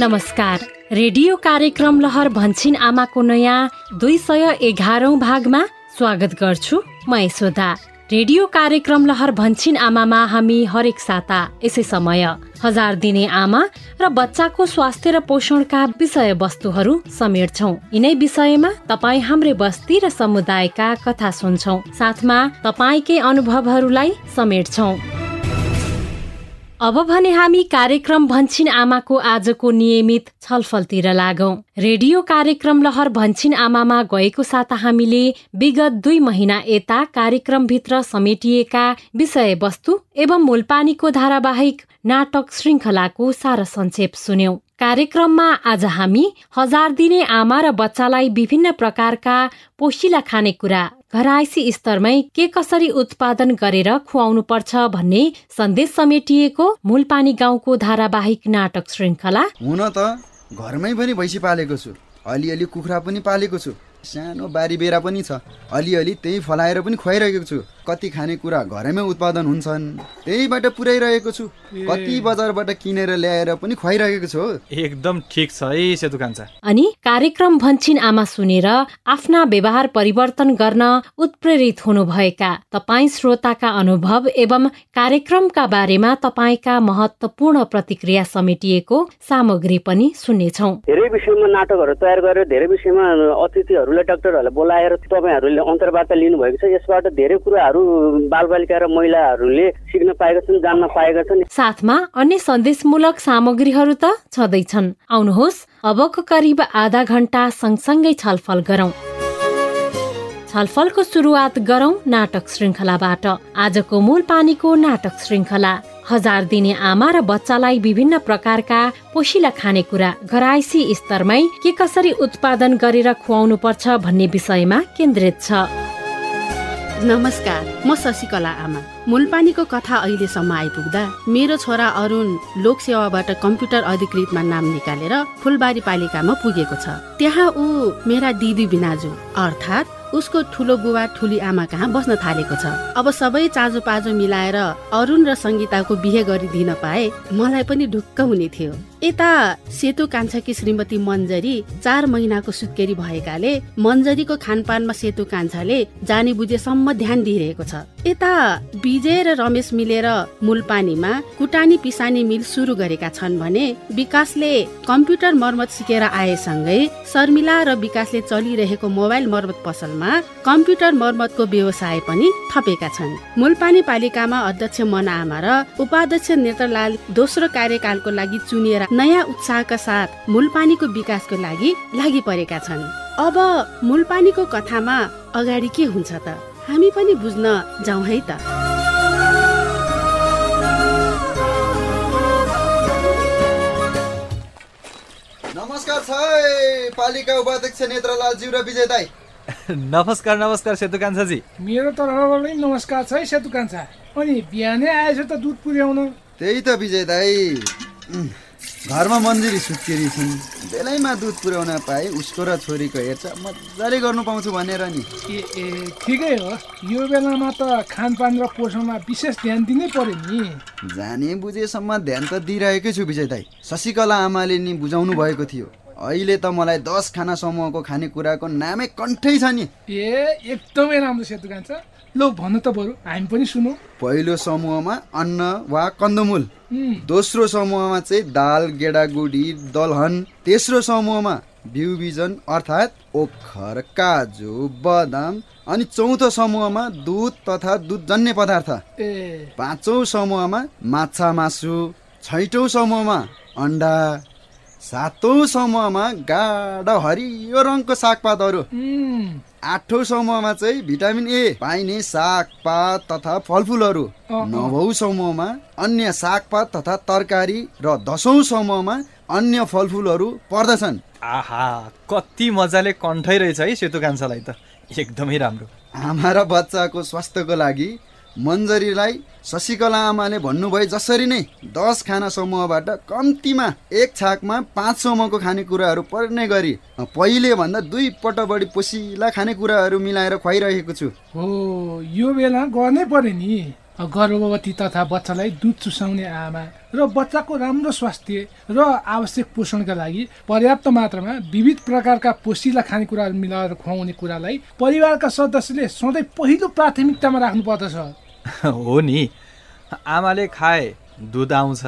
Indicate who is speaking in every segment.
Speaker 1: नमस्कार। रेडियो कार्यक्रम लहर भन्छिन आमाको नयाँ दुई सय एघारौँ भागमा स्वागत गर्छु। म यशोदा। रेडियो कार्यक्रम लहर भन्छिन आमामा हामी हरेक साता यसै समय। हजार दिने आमा र बच्चाको स्वास्थ्य र पोषणका विषय वस्तुहरू समेट्छौ। यिनै विषयमा तपाईँ हाम्रै बस्ती र समुदायका कथा सुन्छौ। साथमा तपाईँकै अनुभवहरूलाई समेट्छौ। अब भने हामी कार्यक्रम भन्छिन आमाको आजको नियमित छलफलतिर लागौं। रेडियो कार्यक्रम लहर भन्छिन आमामा गएको साता हामीले विगत दुई महिना यता कार्यक्रमभित्र समेटिएका विषयवस्तु एवं मूलपानीको धारावाहिक नाटक श्रृङ्खलाको सारा संक्षेप सुन्यौं। कार्यक्रममा आज हामी हजार दिने आमा र बच्चालाई विभिन्न प्रकारका पोसिला खानेकुरा घरायसी स्तरमै के कसरी उत्पादन गरेर खुवाउनु पर्छ भन्ने सन्देश समेटिएको मूलपानी गाउँको धारावाहिक नाटक श्रृङ्खला।
Speaker 2: हुन त घरमै पनि भैँसी पालेको छु। अलिअलि कुखुरा पनि पालेको छु। सानो बारी बेरा पनि छ। अलिअलि त्यही फलाएर पनि खुवाइरहेको छु। कति खानेकुरा घरैमै उत्पादन हुन्छन्। त्यहीबाट पुर्याइरहेको छु। कति बजारबाट किनेर ल्याएर पनि खुवाइरहेको छु
Speaker 3: एकदम ठिक छ है सेतु कान्छा।
Speaker 1: अनि कार्यक्रम भन्छिन आमा सुनेर आफ्ना व्यवहार परिवर्तन गर्न उत्प्रेरित हुनुभएका तपाईँ श्रोताका अनुभव एवं कार्यक्रमका बारेमा तपाईँका महत्वपूर्ण प्रतिक्रिया समेटिएको सामग्री पनि सुन्नेछौ।
Speaker 4: धेरै विषयमा नाटकहरू तयार गरेर धेरै विषयमा अतिथिहरूलाई डाक्टरहरूलाई बोलाएर तपाईँहरूले अन्तर्वार्ता लिनुभएको छ। यसबाट धेरै कुराहरू बालबालिका र महिलाहरूले सिक्न पाएका छन् जान्न पाएका छन्।
Speaker 1: साथमा अन्य सन्देशमूलक सामग्रीहरू त छँदैछन्। आउनुहोस् अबको करिब आधा घण्टा सँगसँगै छलफल गरौं। छलफलको सुरुवात गरौं नाटक श्रृङ्खलाबाट। आजको मूल पानीको नाटक श्रृङ्खला। हजार दिने आमा र बच्चालाई विभिन्न प्रकारका पोसिला खानेकुरा घराइसी स्तरमै के कसरी उत्पादन गरेर खुवाउनु पर्छ भन्ने विषयमा केन्द्रित छ।
Speaker 5: नमस्कार म शशिकला आमा। मूलपानीको कथा अहिलेसम्म आइपुग्दा मेरो छोरा अरुण लोक सेवाबाट कम्प्युटर अधिकृतमा नाम निकालेर फुलबारी पालिकामा पुगेको छ। त्यहाँ ऊ मेरा दिदी बिनाजु अर्थात् उसको ठुलो बुबा ठुली आमा कहाँ बस्न थालेको छ? अब सबै चाजो पाजो मिलाएर अरुण र सङ्गीताको बिहे गरिदिन पाए मलाई पनि ढुक्क हुने थियो। यता सेतु कान्छाकी श्रीमती मन्जरी चार महिनाको सुत्केरी भएकाले मन्जरीको खानपानमा सेतु कान्छाले जाने बुझेसम्म ध्यान दिइरहेको छ। यता विजय र रमेश मिलेर मूलपानीमा कुटानी पिसानी मिल सुरु गरेका छन् भने विकासले कम्प्युटर मर्मत सिकेर आएसँगै शर्मिला र विकासले चलिरहेको मोबाइल मर्मत पसलमा कम्प्युटर मर्मतको व्यवसाय पनि थपेका छन्। मूलपानी पालिकामा अध्यक्ष मना आमा र उपाध्यक्ष नेत्रलाल दोस्रो कार्यकालको लागि चुनिएर नयाँ उत्साहका साथ मूलपानीको विकासको लागि लागि परेका छन्। अब मूलपानीको कथामा अगाडि के हुन्छ त? हामी पनि बुझ्न जाउँ है त।
Speaker 2: नमस्कार छ पालिका उपाध्यक्ष नेत्रलालज्यू र विजय दाई।
Speaker 3: नमस्कार नमस्कार सेतु कान्छाजी।
Speaker 6: मेरो तर्फबाट पनि नमस्कार छ है सेतु कान्छा। अनि बिहानै आएछ त दुध पुर्याउन।
Speaker 2: त्यही त विजय दाई। घरमा मन्जिरी सुत्केरी छिन्। बेलैमा दुध पुर्याउन पाए उसको र छोरीको हेरचाह मजाले गर्नु पाउँछु भनेर नि।
Speaker 6: ए ए ठिकै हो। यो बेलामा त खानपान र पोषणमा विशेष ध्यान दिनै पर्यो नि।
Speaker 2: जाने बुझेसम्म ध्यान त दिइरहेकै छु विजय दाई। शशिकला आमाले नि बुझाउनु भएको थियो। अहिले त मलाई दस खाना समूहको खानेकुराको नामै कन्ठै छ नि।
Speaker 6: ए एकदमै राम्रो सेतु कान्छा लौ भन त बरु हामी पनि सुनौ।
Speaker 2: पहिलो समूहमा अन्न वा कन्दमूल। दोस्रो समूहमा चाहिँ दाल गेडागुडी दलहन। तेस्रो समूहमा बिउ बिजन अर्थात् ओखर काजु बदाम। अनि चौथो समूहमा दुध तथा दुधजन्य पदार्थ। पाँचौँ समूहमा माछा मासु। छैटौँ समूहमा अन्डा। सातौँ समूहमा गाढा हरियो रङको सागपातहरू। आठौँ समूहमा चाहिँ भिटामिन ए पाइने सागपात तथा फलफुलहरू। नवौँ समूहमा अन्य सागपात तथा तरकारी र दसौँ समूहमा अन्य फलफुलहरू पर्दछन्।
Speaker 3: आहा कति मजाले कन्ठै रहेछ है सेतु कान्छालाई त। एकदमै राम्रो।
Speaker 2: आमा र बच्चाको स्वास्थ्यको लागि मन्जरीलाई शशिकला आमाले भन्नुभए जसरी नै दस खाना समूहबाट कम्तीमा एक छाकमा पाँच समूहको खानेकुराहरू पर्ने गरी पहिले भन्दा दुई पट बढी पोसिला खानेकुराहरू मिलाएर खुवाइरहेको छु।
Speaker 6: हो यो बेला गर्नै पर्यो नि। गर्भवती तथा बच्चालाई दुध चुसाउने आमा र बच्चाको राम्रो स्वास्थ्य र आवश्यक पोषणका लागि पर्याप्त मात्रामा विविध प्रकारका पोसिला खानेकुराहरू मिलाएर खुवाउने कुरालाई परिवारका सदस्यले सधैँ पहिलो प्राथमिकतामा राख्नुपर्दछ।
Speaker 3: हो नि। आमाले खाए दुध आउँछ।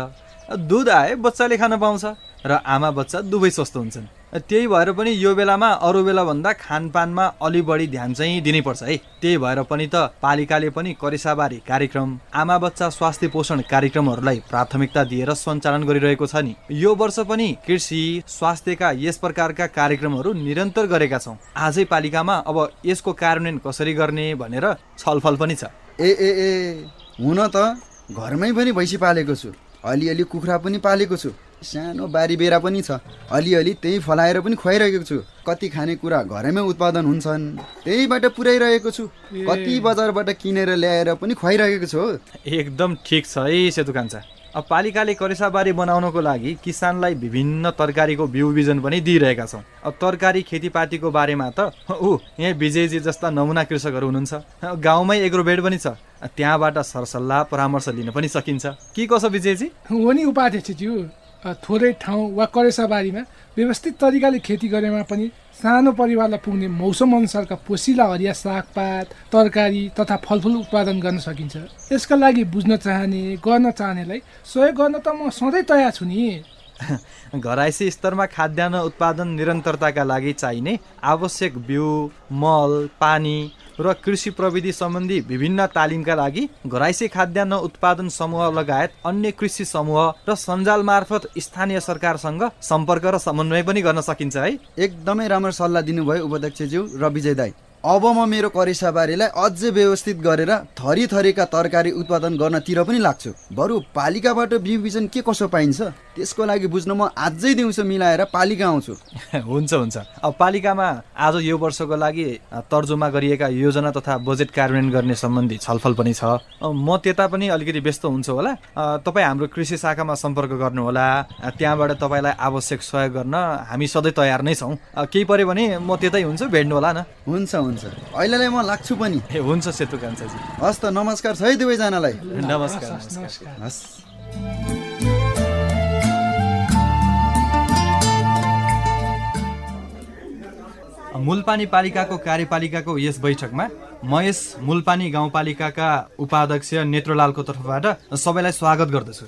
Speaker 3: दुध आए बच्चाले खान पाउँछ। र आमा बच्चा दुवै स्वस्थ हुन्छन्। त्यही भएर पनि यो बेलामा अरू बेला भन्दा खानपानमा अलि बढी ध्यान चाहिँ दिनैपर्छ है। त्यही भएर पनि त पालिकाले पनि करिसाबारी कार्यक्रम आमा बच्चा स्वास्थ्य पोषण कार्यक्रमहरूलाई प्राथमिकता दिएर सञ्चालन गरिरहेको छ नि। यो वर्ष पनि कृषि स्वास्थ्यका यस प्रकारका कार्यक्रमहरू निरन्तर गरेका छौँ। आजै पालिकामा अब यसको कार्यान्वयन कसरी गर्ने भनेर छलफल पनि छ।
Speaker 2: ए ए ए हुन त घरमै पनि भैँसी पालेको छु। अलिअलि कुखुरा पनि पालेको छु। सानो बारी बेरा पनि छ। अलिअलि त्यही फलाएर पनि खुवाइरहेको छु। कति खानेकुरा घरैमै उत्पादन हुन्छन् त्यहीबाट पुर्याइरहेको छु। कति बजारबाट किनेर ल्याएर पनि खुवाइरहेको छु हो।
Speaker 3: एकदम ठिक छ है सेतु कान्छा। अब पालिकाले करेसाबारी बनाउनको लागि किसानलाई विभिन्न तरकारीको बिउ बिजन पनि दिइरहेका छौँ। अब तरकारी खेतीपातीको बारेमा त ऊ यहाँ विजयजी जस्ता नमुना कृषकहरू हुनुहुन्छ। गाउँमै एग्रोबेड पनि छ। त्यहाँबाट सरसल्लाह परामर्श लिन पनि सकिन्छ। के कसो विजयजी?
Speaker 6: हो नि उपाध्यक्षज्यू थोरै ठाउँ वा करेसाबारीमा व्यवस्थित तरिकाले खेती गरेमा पनि सानो परिवारलाई पुग्ने मौसम अनुसारका पोसिला हरिया सागपात तरकारी तथा फलफुल उत्पादन गर्न सकिन्छ। यसका लागि बुझ्न चाहने गर्न चाहनेलाई सहयोग गर्न त म सधैँ तयार छु नि।
Speaker 3: घराइसी स्तरमा खाद्यान्न उत्पादन निरन्तरताका लागि चाहिने आवश्यक बिउ मल पानी र कृषि प्रविधि सम्बन्धी विभिन्न तालिमका लागि घराइसी खाद्यान्न उत्पादन समूह लगायत अन्य कृषि समूह र सञ्जाल मार्फत स्थानीय सरकारसँग सम्पर्क र समन्वय पनि गर्न सकिन्छ है।
Speaker 2: एकदमै राम्रो सल्लाह दिनुभयो उपाध्यक्षज्यू र विजय दाई। अब म मेरो करिसाबारीलाई अझै व्यवस्थित गरेर थरी थरीका तरकारी उत्पादन गर्नतिर पनि लाग्छु। बरु पालिकाबाट बिउ बिजन के कसो पाइन्छ? त्यसको लागि बुझ्न म आजै दिउँसो मिलाएर पालिका आउँछु।
Speaker 3: हुन्छ हुन्छ। अब पालिकामा आज यो वर्षको लागि तर्जुमा गरिएका योजना तथा बजेट कार्यान्वयन गर्ने सम्बन्धी छलफल पनि छ। म त्यता पनि अलिकति व्यस्त हुन्छु होला। तपाईँ हाम्रो कृषि शाखामा सम्पर्क गर्नुहोला। त्यहाँबाट तपाईँलाई आवश्यक सहयोग गर्न हामी सधैँ तयार नै छौँ। केही पऱ्यो भने म त्यतै हुन्छु भेट्नु होला न
Speaker 2: हुन्छ। हुन्छ। अहिलेलाई म लाग्छु पनि।
Speaker 3: ए हुन्छ सेतु कान्छाजी।
Speaker 2: हस् त नमस्कार छ है दुवैजनालाई।
Speaker 3: नमस्कार
Speaker 6: हस्,
Speaker 3: नमस्कार।
Speaker 2: हस्।
Speaker 3: मुलपानी पालिकाको कार्यपालिकाको यस बैठकमा महेश मुलपानी गाउँपालिकाका उपाध्यक्ष नेत्रलालको तर्फबाट सबैलाई स्वागत गर्दछु।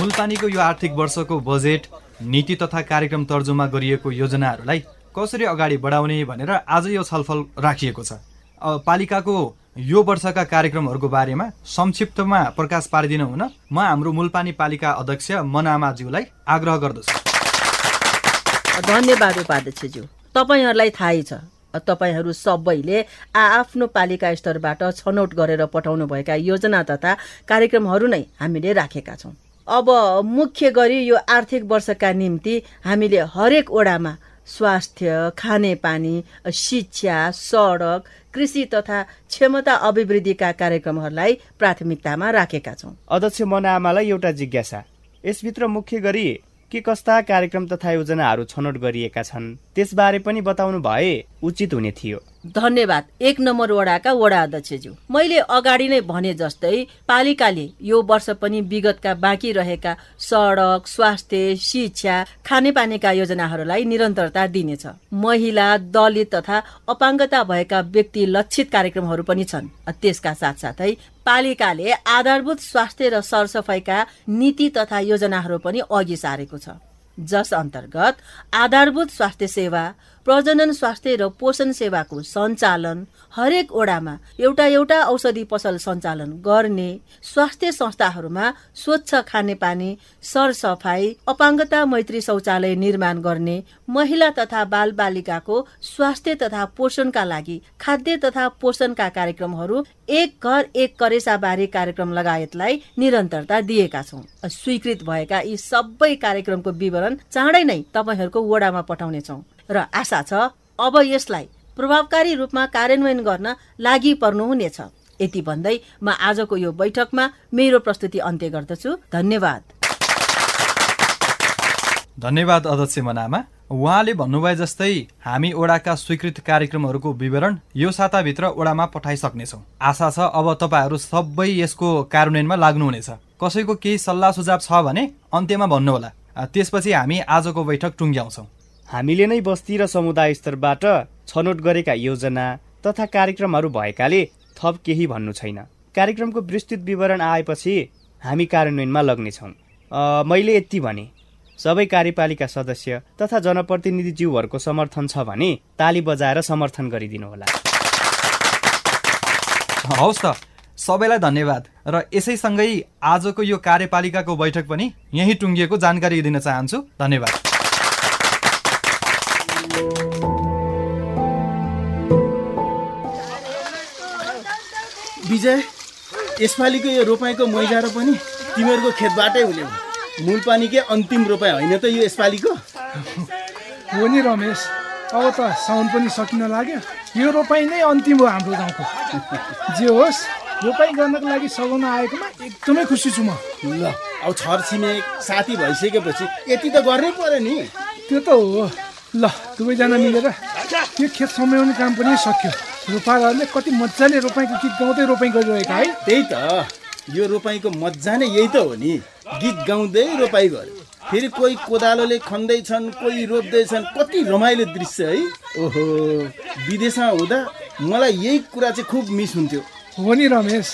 Speaker 3: मुलपानीको यो आर्थिक वर्षको बजेट नीति तथा कार्यक्रम तर्जुमा गरिएको योजनाहरूलाई कसरी अगाडि बढाउने भनेर आज यो छलफल राखिएको छ। पालिकाको यो वर्षका कार्यक्रमहरूको बारेमा संक्षिप्तमा प्रकाश पारिदिनु हुन म हाम्रो मुलपानी पालिका अध्यक्ष मनामाज्यूलाई आग्रह गर्दछु।
Speaker 7: धन्यवाद उपाध्यक्षज्यू। तपाईँहरूलाई थाहै छ। तपाईँहरू सबैले आआफ्नो पालिका स्तरबाट छनौट गरेर पठाउनुभएका योजना तथा कार्यक्रमहरू नै हामीले राखेका छौँ। अब मुख्य गरी यो आर्थिक वर्षका निम्ति हामीले हरेक ओडामा स्वास्थ्य खानेपानी शिक्षा सडक कृषि तथा क्षमता अभिवृद्धिका कार्यक्रमहरूलाई प्राथमिकतामा राखेका छौँ।
Speaker 8: अध्यक्ष मनामालाई एउटा जिज्ञासा। यसभित्र मुख्य गरी के कस्ता कार्यक्रम तथा योजनाहरू छनौट गरिएका छन् त्यसबारे पनि बताउनु भए उचित हुने थियो।
Speaker 7: धन्यवाद। एक नम्बर वडाका वडा अध्यक्षज्यू मैले अगाडि नै भने जस्तै पालिकाले यो वर्ष पनि विगतका बाँकी रहेका सडक स्वास्थ्य शिक्षा खानेपानीका योजनाहरूलाई निरन्तरता दिनेछ। महिला दलित तथा अपाङ्गता भएका व्यक्ति लक्षित कार्यक्रमहरू पनि छन्। त्यसका साथसाथै पालिकाले आधारभूत स्वास्थ्य र सरसफाइका नीति तथा योजनाहरू पनि अघि सारेको छ। जस अन्तर्गत आधारभूत स्वास्थ्य सेवा प्रजनन स्वास्थ्य र पोषण सेवाको सञ्चालन हरेक ओडामा एउटा एउटा औषधि पसल सञ्चालन गर्ने स्वास्थ्य संस्थाहरूमा स्वच्छ खानेपानी सरसफाई अपाङ्गता मैत्री शौचालय निर्माण गर्ने महिला तथा बाल बालिकाको स्वास्थ्य तथा पोषणका लागि खाद्य तथा पोषणका कार्यक्रमहरू एक घर एक करेसाबारी कार्यक्रम लगायतलाई निरन्तरता दिएका छौँ। स्वीकृत भएका यी सबै कार्यक्रमको विवरण चाँडै नै तपाईँहरूको वडामा पठाउनेछौँ र आशा छ अब यसलाई प्रभावकारी रूपमा कार्यान्वयन गर्न लागि पर्नुहुनेछ। यति भन्दै म आजको यो बैठकमा मेरो प्रस्तुति अन्त्य गर्दछु। धन्यवाद।
Speaker 3: धन्यवाद अध्यक्ष मनामा। उहाँले भन्नुभए जस्तै हामी ओडाका स्वीकृत कार्यक्रमहरूको विवरण यो साताभित्र ओडामा पठाइसक्नेछौँ। आशा छ अब तपाईँहरू सबै यसको कार्यान्वयनमा लाग्नुहुनेछ। कसैको केही सल्लाह सुझाव छ भने अन्त्यमा भन्नुहोला। त्यसपछि हामी आजको बैठक टुङ्ग्याउँछौँ।
Speaker 8: हामीले नै बस्ती र समुदाय स्तरबाट छनौट गरेका योजना तथा कार्यक्रमहरू भएकाले थप केही भन्नु छैन। कार्यक्रमको विस्तृत विवरण आएपछि हामी कार्यान्वयनमा लग्नेछौँ। मैले यति भने सबै कार्यपालिका सदस्य तथा जनप्रतिनिधिज्यूहरूको समर्थन छ भने ताली बजाएर समर्थन गरिदिनु होला
Speaker 3: हवस् त सबैलाई धन्यवाद र यसैसँगै आजको यो कार्यपालिकाको बैठक पनि यहीँ टुङ्गिएको जानकारी दिन चाहन्छु। धन्यवाद।
Speaker 9: विजय यसपालिको यो रोपाइँको मैजारो पनि तिमीहरूको खेतबाटै हुने मूल पानीकै अन्तिम रोपाइ होइन त यो यसपालिको?
Speaker 6: हो नि रमेश अब त साउन पनि सकिन लाग्यो। यो रोपाइ नै अन्तिम हो हाम्रो गाउँको। जे होस् रोपाइ गर्नको लागि सघाउन आएकोमा एकदमै खुसी छु म।
Speaker 9: ल अब छर छिमेक साथी भइसकेपछि यति त गर्नै पर्यो नि।
Speaker 6: त्यो त हो। ल दुवैजना मिलेर त्यो खेत समाउने काम पनि सक्यो। रोपारहरूले कति मजाले रोपाइँको गीत गाउँदै रोपाइँ गरिरहेका है।
Speaker 9: त्यही त। यो रोपाइँको मजा नै यही त हो नि। गीत गाउँदै रोपाइ गर्यो। फेरि कोही कोदालोले खन्दैछन् कोही रोप्दैछन् कति रमाइलो दृश्य है। ओहो। विदेशमा हुँदा मलाई यही कुरा चाहिँ खुब मिस हुन्थ्यो।
Speaker 6: हो नि रमेश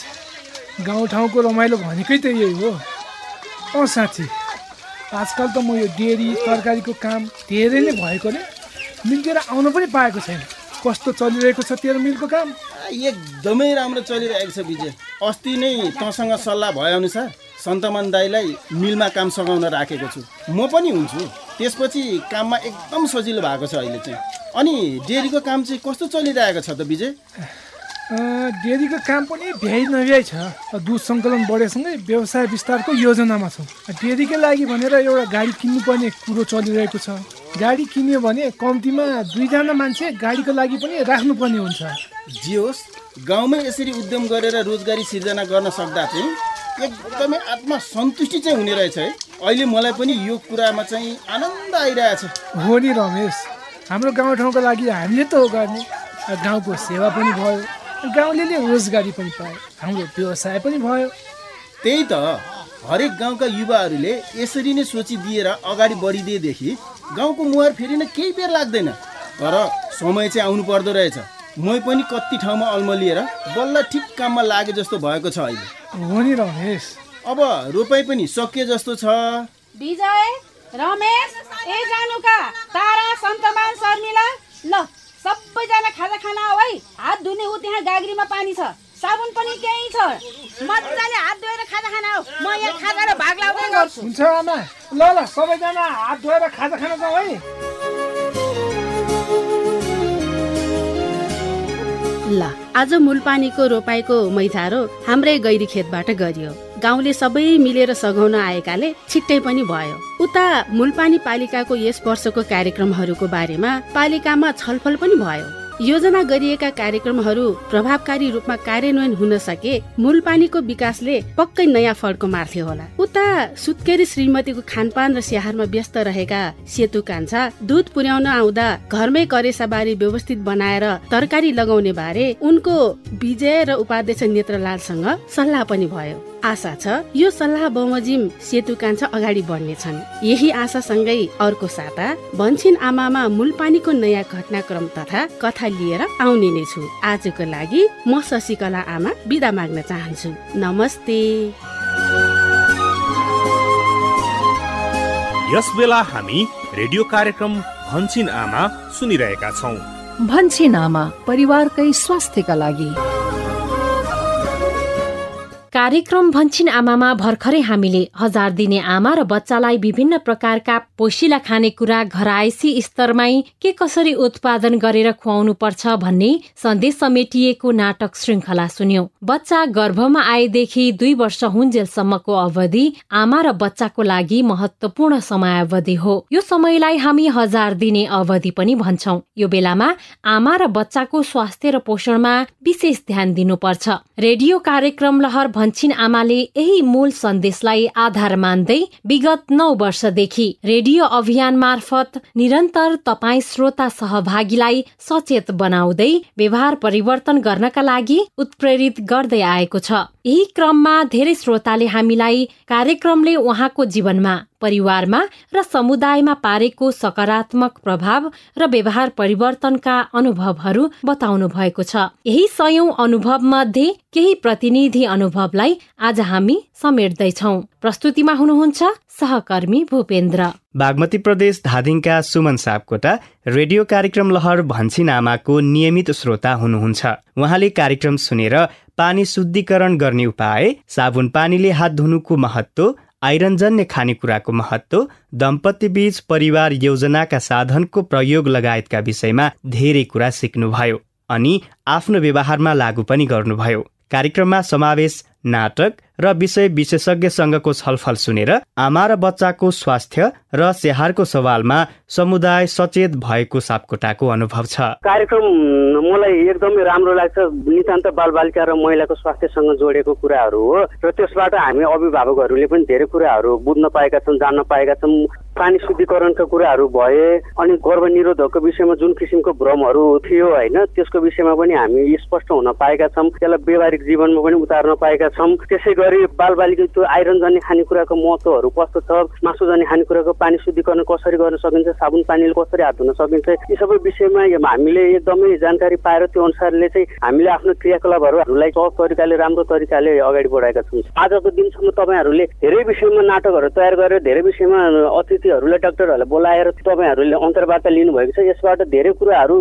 Speaker 6: गाउँठाउँको रमाइलो भनेकै त यही हो। अँ साथी आजकल त म यो डेरी तरकारीको काम धेरै नै भएकोले मिल्टेर आउन पनि पाएको छैन। कस्तो चलिरहेको छ तेरो मिलको काम?
Speaker 9: एकदमै राम्रो चलिरहेको छ विजय। अस्ति नै तँसँग सल्लाह भएअनुसार सन्तमान दाईलाई मिलमा काम सघाउन राखेको छु। म पनि हुन्छु। त्यसपछि काममा एकदम सजिलो भएको छ अहिले चाहिँ। अनि डेरीको काम चाहिँ कस्तो चलिरहेको छ त विजय?
Speaker 6: डेरीको काम पनि भ्याइ नभ्याइ छ। दुध सङ्कलन बढेसँगै व्यवसाय विस्तारको योजनामा छौँ। डेरीकै लागि भनेर एउटा गाडी किन्नुपर्ने कुरो चलिरहेको छ। गाडी किन्यो भने कम्तीमा दुईजना मान्छे गाडीको लागि पनि राख्नुपर्ने हुन्छ।
Speaker 9: जे होस् गाउँमै यसरी उद्यम गरेर रोजगारी सिर्जना गर्न सक्दा चाहिँ एकदमै आत्मा सन्तुष्टि चाहिँ हुने रहेछ है। अहिले मलाई पनि यो कुरामा चाहिँ आनन्द आइरहेछ।
Speaker 6: हो नि रमेश हाम्रो गाउँठाउँको लागि हामीले त हो गर्ने। गाउँको सेवा पनि भयो। गाउँले रोजगारी पनि पायो हाम्रो व्यवसाय पनि भयो।
Speaker 9: त्यही त। हरेक गाउँका युवाहरूले यसरी नै सोचिदिएर अगाडि बढिदिएदेखि गाउँको मुहार फेरि नै केही बेर लाग्दैन। तर समय चाहिँ आउनु पर्दो रहेछ। मै पनि कति ठाउँमा अल्मलिएर बल्ल ठिक काममा लागे जस्तो भएको छ अहिले।
Speaker 6: हो नि रमेश।
Speaker 9: अब रोपाइ पनि सकिए जस्तो छ।
Speaker 10: विजय रमेश ए जानुका तारा सन्तमान शर्मिला ल। सबैजना खाजा खाना है। हात धुने ऊ त्यहाँ गाग्रीमा पानी छ। साबुन पनि त्यही छ। मजाले हात धोएर खाजा खाना हो म यहाँ खाजा र भाग लाउँदै गर्छु।
Speaker 6: हुन्छ आमा। ल ल सबैजना हात धोएर खाजा खान जाउँ है।
Speaker 5: ल आज मूलपानीको रोपाइको मैथारो हाम्रै गैरी खेतबाट गरियो। गाउँले सबै मिलेर सघाउन आएकाले छिट्टै पनि भयो। उता मूलपानी पालिकाको यस वर्षको कार्यक्रमहरूको बारेमा पालिकामा छलफल पनि भयो। योजना गरिएका कार्यक्रमहरू प्रभावकारी रूपमा कार्यान्वयन हुन सके मूल पानीको विकासले पक्कै नयाँ फड्को मार्थे होला। उता सुत्केरी श्रीमतीको खानपान र स्याहारमा व्यस्त रहेका सेतु कान्छा दुध पुर्याउन आउँदा घरमै करेसाबारी व्यवस्थित बनाएर तरकारी लगाउने बारे उनको विजय र उपाध्यक्ष नेत्रलालसँग सल्लाह पनि भयो। आशा छ यो सल्लाह बमोजिम सेतु कान्छा अगाडि बढ्नेछन्। यही आशासँगै अर्को साता भन्छिन आमामा मूलपानीको नयाँ घटनाक्रम तथा कथा लिएर आउने नै छु। आजको लागि म शशिकला आमा बिदा माग्न चाहन्छु। नमस्ते।
Speaker 11: यस बेला हामी रेडियो कार्यक्रम भन्छिन आमा सुनिरहेका छौँ।
Speaker 12: भन्छिन आमा परिवारकै स्वास्थ्यका लागि।
Speaker 1: कार्यक्रम भन्छिन आमामा भर्खरै हामीले। हजार दिने आमा र बच्चालाई विभिन्न प्रकारका पोसिला खानेकुरा घरायसी स्तरमै के कसरी उत्पादन गरेर खुवाउनु पर्छ भन्ने सन्देश समेटिएको नाटक श्रृङ्खला सुन्यौं। बच्चा गर्भमा आएदेखि दुई वर्ष हुन्जेलसम्मको अवधि आमा र बच्चाको लागि महत्वपूर्ण समयावधि हो। यो समयलाई हामी हजार दिने अवधि पनि भन्छौं। यो बेलामा आमा र बच्चाको स्वास्थ्य र पोषणमा विशेष ध्यान दिनुपर्छ। रेडियो कार्यक्रम लहर भन्छिन आमाले यही मूल सन्देशलाई आधार मान्दै विगत नौ वर्षदेखि रेडियो अभियान मार्फत निरन्तर तपाईँ श्रोता सहभागीलाई सचेत बनाउँदै व्यवहार परिवर्तन गर्नका लागि उत्प्रेरित गर्दै आएको छ। यही क्रममा धेरै श्रोताले हामीलाई कार्यक्रमले उहाँको जीवनमा परिवारमा र समुदायमा पारेको सकारात्मक प्रभाव र व्यवहार परिवर्तनका अनुभवहरू बताउनु भएको छ। यही सयौं अनुभव मध्ये केही प्रतिनिधि अनुभवलाई आज हामी समेट्दैछौ। प्रस्तुतिमा हुनुहुन्छ सहकर्मी भूपेन्द्र।
Speaker 8: बागमती प्रदेश धादिङका सुमन सापकोटा रेडियो कार्यक्रम लहर भन्छिन आमाको नियमित श्रोता हुनुहुन्छ। उहाँले कार्यक्रम सुनेर पानी शुद्धिकरण गर्ने उपाय साबुन पानीले हात धुनुको महत्व आइरनजन्य खानेकुराको महत्व दम्पति बीच परिवार योजनाका साधनको प्रयोग लगायतका विषयमा धेरै कुरा सिक्नुभयो अनि आफ्नो व्यवहारमा लागू पनि गर्नुभयो। कार्यक्रममा समावेश नाटक र विषय विशेषज्ञसँगको छलफल सुनेर आमा र बच्चाको स्वास्थ्य र स्याहारको सवालमा समुदाय सचेत भएको सापकोटाको अनुभव छ।
Speaker 4: कार्यक्रम मलाई एकदमै राम्रो लाग्छ। नितान्त बालबालिका र महिलाको स्वास्थ्यसँग जोडेको कुराहरू हो र त्यसबाट हामी अभिभावकहरूले पनि धेरै कुराहरू बुझ्न पाएका छौँ जान्न पाएका छौँ पानी शुद्धिकरणका कुराहरू भए अनि गर्भनिरोधकको विषयमा जुन किसिमको भ्रमहरू थियो होइन त्यसको विषयमा पनि हामी स्पष्ट हुन पाएका छौँ। त्यसलाई व्यवहारिक जीवनमा पनि उतार्न पाएका छौँ। त्यसै गरी बालबालिका त्यो आइरन जाने खानेकुराको महत्त्वहरू कस्तो छ? मासु जाने खानेकुराको पानी शुद्धिकरण कसरी गर्न सकिन्छ? साबुन पानीले कसरी हात धुन सकिन्छ? यी सबै विषयमा हामीले एकदमै जानकारी पाएर त्यो अनुसारले चाहिँ हामीले आफ्नो क्रियाकलापहरूलाई सहज तरिकाले राम्रो तरिकाले अगाडि बढाएका छौँ। आजको दिनसम्म तपाईँहरूले धेरै विषयमा नाटकहरू तयार गरेर धेरै विषयमा अतिथिहरूलाई डाक्टरहरूलाई बोलाएर तपाईँहरूले अन्तर्वार्ता लिनुभएको छ। यसबाट धेरै कुराहरू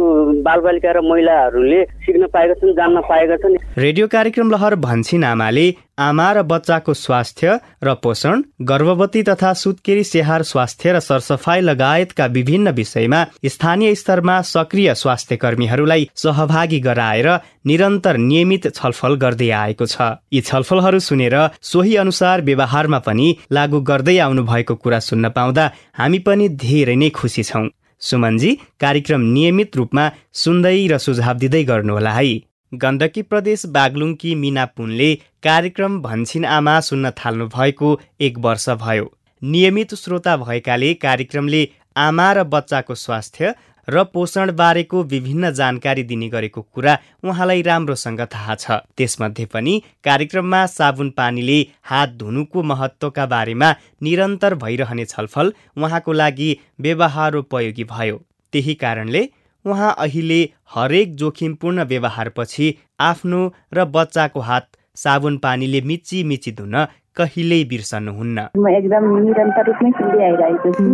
Speaker 4: बालबालिका र महिलाहरूले सिक्न पाएका छन् जान्न पाएका छन्।
Speaker 8: रेडियो कार्यक्रम लहर भन्छिन आमाले आमा र बच्चाको स्वास्थ्य र पोषण गर्भवती तथा सुत्केरी स्याहार स्वास्थ्य र सरसफाई लगायतका विभिन्न विषयमा स्थानीय स्तरमा सक्रिय स्वास्थ्य कर्मीहरूलाई सहभागी गराएर निरन्तर नियमित छलफल गर्दै आएको छ। यी छलफलहरू सुनेर सोही अनुसार व्यवहारमा पनि लागू गर्दै आउनु भएको कुरा सुन्न पाउँदा हामी पनि धेरै नै खुसी छौँ। सुमनजी कार्यक्रम नियमित रूपमा सुन्दै र सुझाव दिँदै गर्नुहोला है। गण्डकी प्रदेश बागलुङकी मिना पुनले कार्यक्रम भन्छिन आमा सुन्न थाल्नु भएको एक वर्ष भयो। नियमित श्रोता भएकाले कार्यक्रमले आमा र बच्चाको स्वास्थ्य र पोषण बारेको विभिन्न जानकारी दिने गरेको कुरा उहाँलाई राम्रोसँग थाहा छ। त्यसमध्ये पनि कार्यक्रममा साबुन पानीले हात धुनुको महत्त्वका बारेमा निरन्तर भइरहने छलफल उहाँको लागि व्यवहारोपयोगी भयो। त्यही कारणले उहाँ अहिले हरेक जोखिमपूर्ण व्यवहारपछि आफ्नो र बच्चाको हात साबुन पानीले मिची मिची धुन कहिल्यै बिर्सनुहुन्न।
Speaker 13: म एकदम निरन्तर रूपमै सुन्दै आइरहेको छु।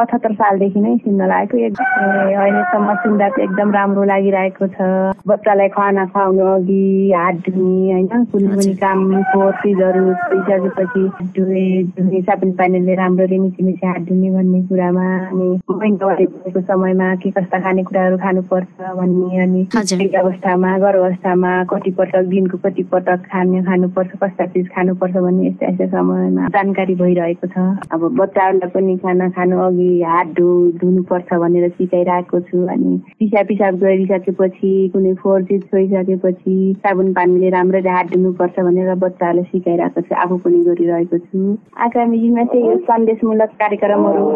Speaker 13: अठहत्तर सालदेखि नै सुन्न लागेको अहिलेसम्म सुन्दा एकदम राम्रो लागिरहेको छ। बच्चालाई खाना खुवाउनु अघि हात धुने होइन? कुनै पनि काम चिजहरू दिइसकेपछि धुए धुने साबुन पानीले राम्ररी मिची मिची हात धुने भन्ने कुरामा अनि भएको समयमा के कस्ता खानेकुराहरू खानुपर्छ भन्ने अनि अवस्थामा गर्भ अवस्थामा कति पटक दिनको कति पटक खाने खानुपर्छ कस्ता चिज खानुपर्छ भन्ने यस्ता यस्तो समयमा जानकारी भइरहेको छ। अब बच्चाहरूलाई पनि खाना खानु अघि हात धु धुनुपर्छ भनेर सिकाइरहेको छु अनि पिसाब पिसाब गरिसकेपछि कुनै फोहोर चिज छोइसकेपछि साबुन पानीले राम्ररी हात धुनुपर्छ भनेर बच्चाहरूलाई सिकाइरहेको छु आफू पनि गरिरहेको छु। आगामी दिनमा चाहिँ यो सन्देशमूलक कार्यक्रमहरू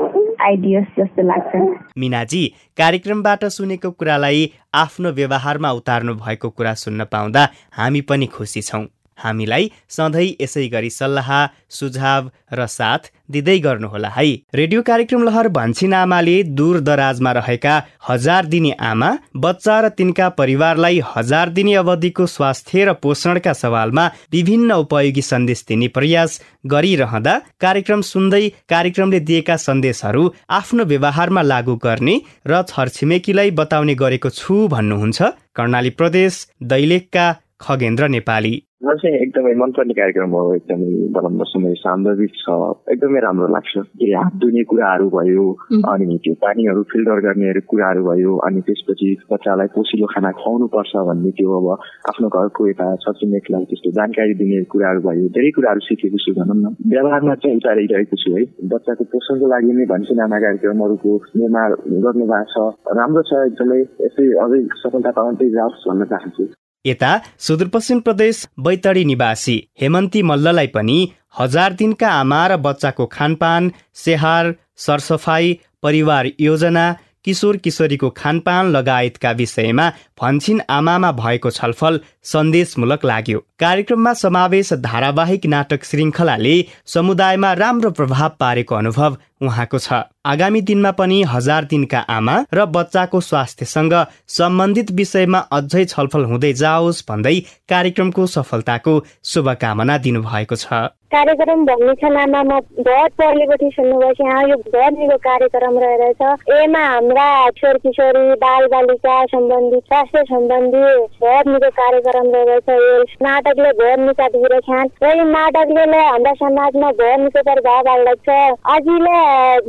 Speaker 13: आइडियोस् जस्तो लाग्छ।
Speaker 8: मिनाजी कार्यक्रमबाट सुनेको कुरालाई आफ्नो व्यवहारमा उतार्नु भएको कुरा सुन्न पाउँदा हामी पनि खुसी छौँ। हामीलाई सधैँ यसै गरी सल्लाह सुझाव र साथ दिँदै गर्नुहोला है। रेडियो कार्यक्रम लहर भन्छिन आमाले दूर दराजमा रहेका हजार दिने आमा बच्चा र तिनका परिवारलाई हजार दिने अवधिको स्वास्थ्य र पोषणका सवालमा विभिन्न उपयोगी सन्देश दिने प्रयास गरिरहँदा कार्यक्रम सुन्दै कार्यक्रमले दिएका सन्देशहरू आफ्नो व्यवहारमा लागू गर्ने र छरछिमेकीलाई बताउने गरेको छु भन्नुहुन्छ कर्णाली प्रदेश दैलेखका खगेन्द्र नेपाली।
Speaker 14: मलाई चाहिँ एकदमै मनपर्ने कार्यक्रम हो एकदमै बलम्ब समय सान्दर्भिक छ। एकदमै राम्रो लाग्छ। के हात धुने कुराहरू भयो अनि त्यो पानीहरू फिल्टर गर्ने कुराहरू भयो अनि त्यसपछि बच्चालाई पोसिलो खाना खुवाउनु पर्छ भन्ने त्यो अब आफ्नो घरको यता छरछिमेकलाई त्यस्तो जानकारी दिने कुराहरू भयो धेरै कुराहरू सिकेको छु भनौँ न। व्यवहारमा चाहिँ उतारिरहेको छु है। बच्चाको पोषणको लागि नै भन्छु नाना कार्यक्रमहरूको निर्माण गर्नु भएको छ। राम्रो छ एकदमै। यसै अझै सफलता पाउँदै जाओस् भन्न चाहन्छु।
Speaker 8: यता सुदूरपश्चिम प्रदेश बैतडी निवासी हेमन्ती मल्ललाई पनि हजार दिनका आमा र बच्चाको खानपान स्याहार सरसफाई परिवार योजना किशोर किशोरीको खानपान लगायतका विषयमा भन्छिन आमामा भएको छलफल सन्देशमूलक लाग्यो। कार्यक्रममा समावेश धारावाहिक नाटक श्रृङ्खलाले समुदायमा राम्रो प्रभाव पारेको अनुभव उहाँको छ। आगामी दिनमा पनि हजार दिनका आमा र बच्चाको स्वास्थ्यसँग सम्बन्धित विषयमा अझै छलफल हुँदै जाओस् भन्दै कार्यक्रमको सफलताको शुभकामना दिनुभएको छ।
Speaker 15: कार्यक्रम भन्ने छ नाममा बहुत पढेपछि सुन्नुभएछ यहाँ यो गर्नेको कार्यक्रम रहेछ। यसमा हाम्रा किशोर किशोरी बाल बालिका सम्बन्धी स्वास्थ्य सम्बन्धी भर्नीको कार्यक्रम रहेछ। यो नाटकले भर्नीका दिइरहेछन्। र यो नाटकले हाम्रा समाजमा भर्नीको प्रभाव हाल्दछ। अझिले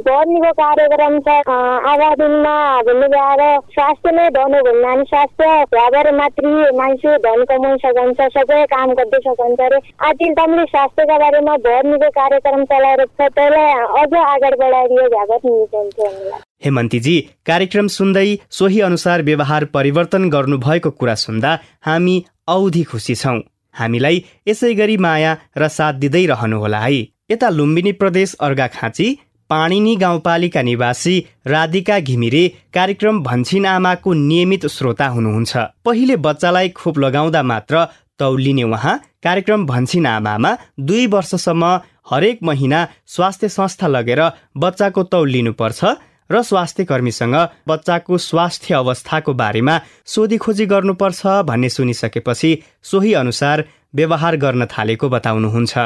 Speaker 15: भर्नीको कार्यक्रम छ आगादिनमा भन्ने गएर स्वास्थ्य नै धनु भन्ने हामी स्वास्थ्य भएर मातृ मान्छे धन कमाइ सकन्छ सबै काम गर्दै सकन्छ अरे अझै तपाईँले स्वास्थ्यका बारेमा भर्नीको कार्यक्रम चलाएर त्यसलाई अझ अगाडि बढाइदियो भ्यागत मिल्छ
Speaker 8: हेमन्तीजी कार्यक्रम सुन्दै सोही अनुसार व्यवहार परिवर्तन गर्नुभएको कुरा सुन्दा हामी औधी खुसी छौँ हामीलाई यसै गरी माया र साथ दिँदै रहनुहोला है यता लुम्बिनी प्रदेश अर्घाखाँची पाणिनी गाउँपालिका निवासी राधिका घिमिरे कार्यक्रम भन्छिन आमाको नियमित श्रोता हुनुहुन्छ। पहिले बच्चालाई खोप लगाउँदा मात्र तौलिने उहाँ कार्यक्रम भन्छिन आमामा दुई वर्षसम्म हरेक महिना स्वास्थ्य संस्था लगेर बच्चाको तौल लिनुपर्छ र स्वास्थ्य कर्मीसँग बच्चाको स्वास्थ्य अवस्थाको बारेमा सोधीखोजी गर्नुपर्छ भन्ने सुनिसकेपछि सोही अनुसार व्यवहार गर्न थालेको बताउनुहुन्छ।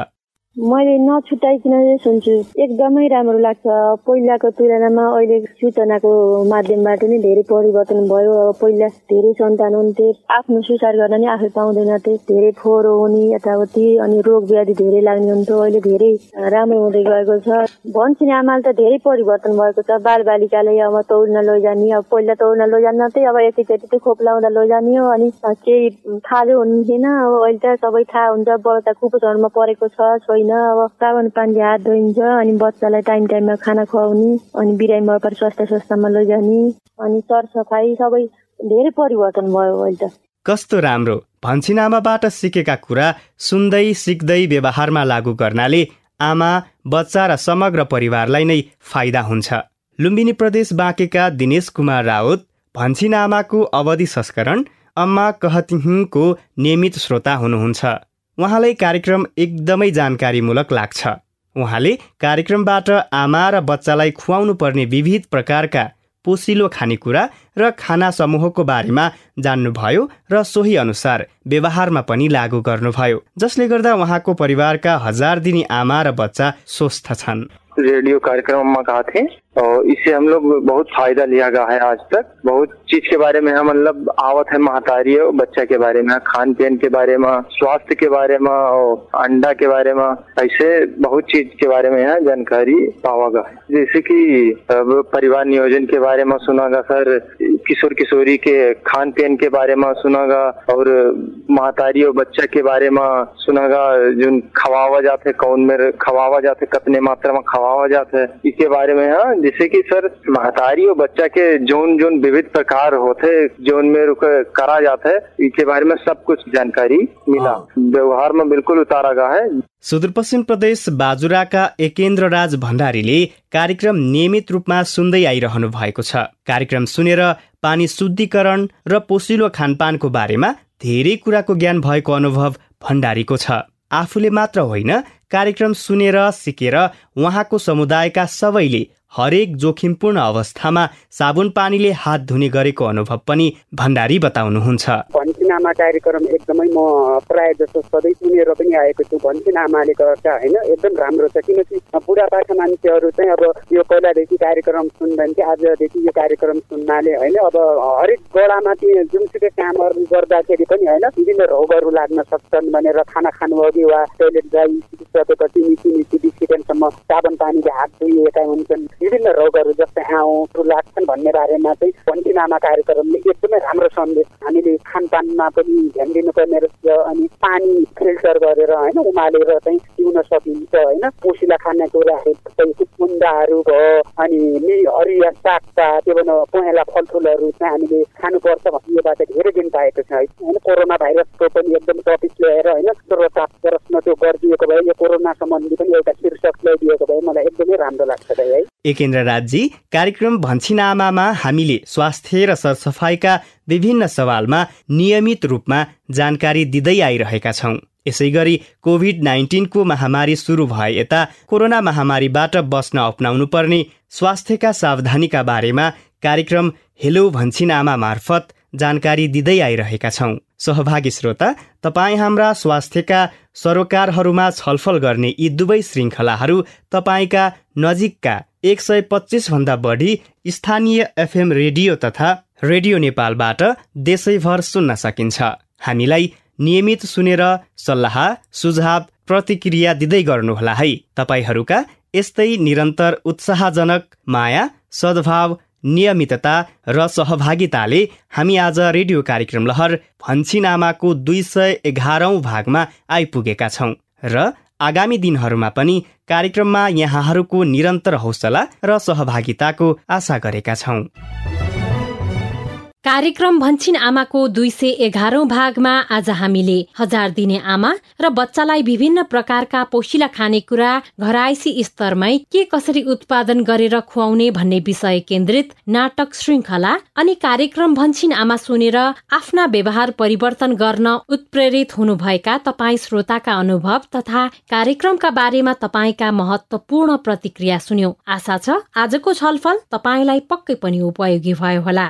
Speaker 15: मैले नछुटाइकन सुन्छु। एकदमै राम्रो लाग्छ। पहिलाको तुलनामा अहिले सूचनाको माध्यमबाट नै धेरै परिवर्तन भयो। अब पहिला धेरै सन्तान हुन्थे। आफ्नो सुसार गर्न नै आफै पाउँदैनथे। धेरै फोहोर हुने यताउति अनि रोग व्याधि धेरै लाग्ने हुन्थ्यो। अहिले धेरै राम्रो हुँदै गएको छ। भन्छन् आमाले त धेरै परिवर्तन भएको छ। बाल बालिकालाई अब तौल्न लैजाने। अब पहिला तौल्न लैजान्न त्यही अब एकैचोटि चाहिँ खोप लाउँदा लैजाने हो। अनि केही थाहा हुन्थेन। अब अहिले त सबै थाहा हुन्छ। बच्चा कुपोषणमा परेको छ। होइन अब साबुन पानीले हात धोइन्छ अनि बच्चालाई टाइम टाइममा खाना खुवाउने अनि बिरामी भएपछि स्वास्थ्य संस्थामा लैजाने अनि सरसफाइ सबै धेरै परिवर्तन भयो अहिले त।
Speaker 8: कस्तो राम्रो। भन्छिन आमाबाट सिकेका कुरा सुन्दै सिक्दै व्यवहारमा लागू गर्नाले आमा बच्चा र समग्र परिवारलाई नै फाइदा हुन्छ। लुम्बिनी प्रदेश बाँकेका दिनेश कुमार राउत भन्छिन आमाको अवधि संस्करण अम्मा कहतिङको नियमित श्रोता हुनुहुन्छ। उहाँलाई कार्यक्रम एकदमै जानकारीमूलक लाग्छ। उहाँले कार्यक्रमबाट आमा र बच्चालाई खुवाउनु पर्ने विविध प्रकारका पोसिलो खानेकुरा र खाना समूहको बारेमा जान्नुभयो र सोही अनुसार व्यवहारमा पनि लागू गर्नुभयो जसले गर्दा उहाँको परिवारका हजार दिने आमा र बच्चा स्वस्थ छन्।
Speaker 16: रेडियो कार्यक्रम में कहा और इससे हम लोग बहुत फ़ायदा लिया गया है आज तक। बहुत चीज़ के बारे में हम मतलब आवत है महतारी है, बच्चा के बारे में खान पीन के बारे में, स्वास्थ्य के बारे में और अंडा के बारे में, ऐसे बहुत चीज़ के बारे में यहाँ जानकारी पावागा जैसे कि परिवार नियोजन के बारे में सुनागा सर किशोर किशोरी के खान पीन के बारे में सुनागा और महतारी और बच्चा के बारे में सुनागा जो खवावा जाते कौन में खवावा जाते कितने मात्रा में खवावा जाते इसके बारे में यहाँ जैसे कि सर महतारी और बच्चा के जोन जोन विविध प्रकार होते जोन में रुक करा जाता है इसके बारे में सब कुछ जानकारी मिला। व्यवहार में बिल्कुल उतारा गया है।
Speaker 8: सुदूरपश्चिम प्रदेश बाजुराका एकेन्द्र राज भण्डारीले कार्यक्रम नियमित रूपमा सुन्दै आइरहनु भएको छ। कार्यक्रम सुनेर पानी शुद्धिकरण र पोसिलो खानपानको बारेमा धेरै कुराको ज्ञान भएको अनुभव भण्डारीको छ। आफूले मात्र होइन कार्यक्रम सुनेर सिकेर उहाँको समुदायका सबैले हरेक जोखिमपूर्ण अवस्थामा साबुन पानीले हात धुने गरेको अनुभव पनि भण्डारी बताउनुहुन्छ।
Speaker 17: भन्सिनामा कार्यक्रम एकदमै म प्रायः जस्तो सधैँ सुनेर पनि आएको छु। भन्सिनामाले गर्दा होइन एकदम राम्रो छ। किनकि बुढापाका मान्छेहरू चाहिँ अब यो पहिलादेखि कार्यक्रम सुन्दैन थियो आजदेखि यो कार्यक्रम सुन्नाले होइन अब हरेक गडामा त्यो जुनसुकै कामहरू गर्दाखेरि पनि होइन विभिन्न रोगहरू लाग्न सक्छन् भनेर खाना खानु अघि वा टोइलेट गइसकेपछि मिठी मिठी बिस्किटसम्म साबुन पानीले हात धोइएका हुन्छन्। विभिन्न रोगहरू जस्तै आउँहरू लाग्छन् भन्ने बारेमा चाहिँ पन्टिनामा कार्यक्रमले एकदमै राम्रो सन्देश हामीले खानपानमा पनि ध्यान दिनुपर्ने रहेछ अनि पानी फिल्टर गरेर होइन उमालेर चाहिँ पिउन सकिन्छ होइन। पोसिला खानेकुराहरू जस्तै मुन्डाहरू भयो अनि हरिया सागका त्यो भन पहेँला फलफुलहरू चाहिँ हामीले खानुपर्छ भन्ने योबाट धेरै दिन पाएको छ। होइन कोरोना भाइरसको पनि एकदम टपिक ल्याएर होइन श्रोता प्रश्न त्यो गरिदिएको भए यो कोरोना सम्बन्धी पनि एउटा शीर्षक ल्याइदिएको भए मलाई एकदमै राम्रो लाग्छ है।
Speaker 8: एकेन्द्र राजी कार्यक्रम भन्छिनामामा हामीले स्वास्थ्य र सरसफाइका विभिन्न सवालमा नियमित रूपमा जानकारी दिँदै आइरहेका छौँ। यसै गरी कोभिड नाइन्टिनको महामारी सुरु भए यता कोरोना महामारीबाट बस्न अप्नाउनु पर्ने स्वास्थ्यका सावधानीका बारेमा कार्यक्रम हेलो भन्छिनामा मार्फत जानकारी दिँदै आइरहेका छौँ। सहभागी श्रोता तपाईँ हाम्रा स्वास्थ्यका सरोकारहरूमा छलफल गर्ने यी दुवै श्रृङ्खलाहरू तपाईँका नजिकका एक सय पच्चिसभन्दा बढी स्थानीय एफएम रेडियो तथा रेडियो नेपालबाट देशैभर सुन्न सकिन्छ। हामीलाई नियमित सुनेर सल्लाह सुझाव प्रतिक्रिया दिँदै गर्नुहोला है। तपाईँहरूका यस्तै निरन्तर उत्साहजनक माया सद्भाव नियमितता र सहभागिताले हामी आज रेडियो कार्यक्रम लहर भन्छिनामाको दुई सय एघारौँ भागमा आइपुगेका छौँ र आगामी दिनहरूमा पनि कार्यक्रममा यहाँहरूको निरन्तर हौसला र सहभागिताको आशा गरेका छौँ।
Speaker 1: कार्यक्रम भन्छिन आमाको दुई सय एघारौं भागमा आज हामीले हजार दिने आमा र बच्चालाई विभिन्न प्रकारका पोसिला खानेकुरा घराइसी स्तरमै के कसरी उत्पादन गरेर खुवाउने भन्ने विषय केन्द्रित नाटक श्रृङ्खला अनि कार्यक्रम भन्छिन आमा सुनेर आफ्ना व्यवहार परिवर्तन गर्न उत्प्रेरित हुनुभएका तपाईँ श्रोताका अनुभव तथा कार्यक्रमका बारेमा तपाईँका महत्वपूर्ण प्रतिक्रिया सुन्यौ। आशा छ आजको छलफल तपाईँलाई पक्कै पनि उपयोगी भयो होला।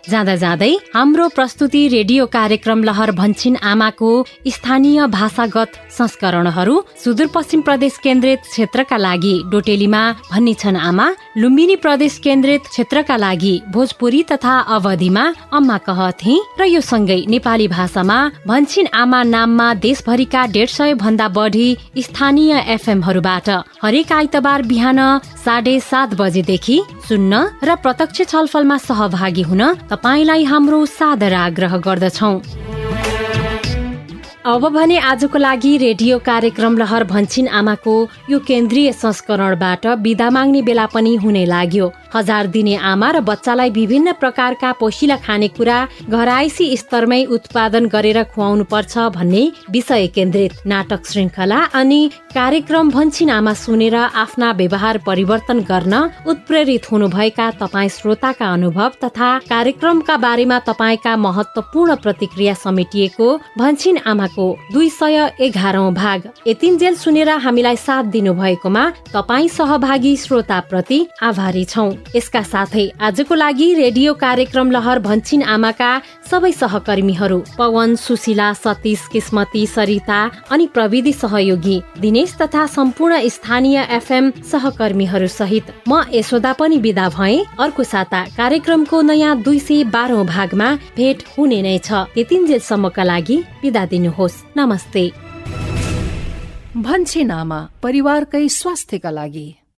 Speaker 1: जाँदा जाँदै हाम्रो प्रस्तुति रेडियो कार्यक्रम लहर भन्छिन आमाको स्थानीय भाषागत संस्करणहरू सुदूरपश्चिम प्रदेश केन्द्रित क्षेत्रका लागि डोटेलीमा भन्ने छन् आमा लुम्बिनी प्रदेश केन्द्रित क्षेत्रका लागि भोजपुरी तथा अवधिमा अम्मा कहथे र यो सँगै नेपाली भाषामा भन्छिन आमा नाममा देशभरिका डेढ सय भन्दा बढी स्थानीय एफएमहरूबाट हरेक आइतबार बिहान साढे सात बजेदेखि सुन्न र प्रत्यक्ष छलफलमा सहभागी हुन तपाईँलाई हाम्रो सादर आग्रह गर्दछौ। अब भने आजको लागि रेडियो कार्यक्रम लहर भन्छिन आमाको यो केन्द्रीय संस्करणबाट विदा माग्ने बेला पनि हुने लाग्यो। हजार दिने आमा र बच्चालाई विभिन्न प्रकारका पोसिला खानेकुरा घराइसी स्तरमै उत्पादन गरेर खुवाउनु पर्छ भन्ने विषय केन्द्रित नाटक श्रृङ्खला अनि कार्यक्रम भन्छिन आमा सुनेर आफ्ना व्यवहार परिवर्तन गर्न उत्प्रेरित हुनुभएका तपाईँ श्रोताका अनुभव तथा कार्यक्रमका बारेमा तपाईँका महत्वपूर्ण प्रतिक्रिया समेटिएको भन्छिन दुई सय एघारौं भाग। यतिन्जेल सुनेर हामीलाई साथ दिनु भएकोमा तपाईँ सहभागी श्रोता प्रति आभारी छौ। यसका साथै आजको लागि रेडियो कार्यक्रम लहर भन्छिन आमाका सबै सहकर्मीहरू पवन सुशीला सतीश किस्मती सरिता अनि प्रविधि सहयोगी दिनेश तथा सम्पूर्ण स्थानीय एफएम सहकर्मीहरू सहित म यशोदा पनि विदा भए। अर्को साता कार्यक्रमको नयाँ दुई सय बाह्रौं भागमा भेट हुने नै छ। त्यतिन्जेलसम्मका लागि विदा दिनुहोस्। नमस्ते।
Speaker 12: भन्छे नामा परिवारकै स्वास्थ्यका लागि।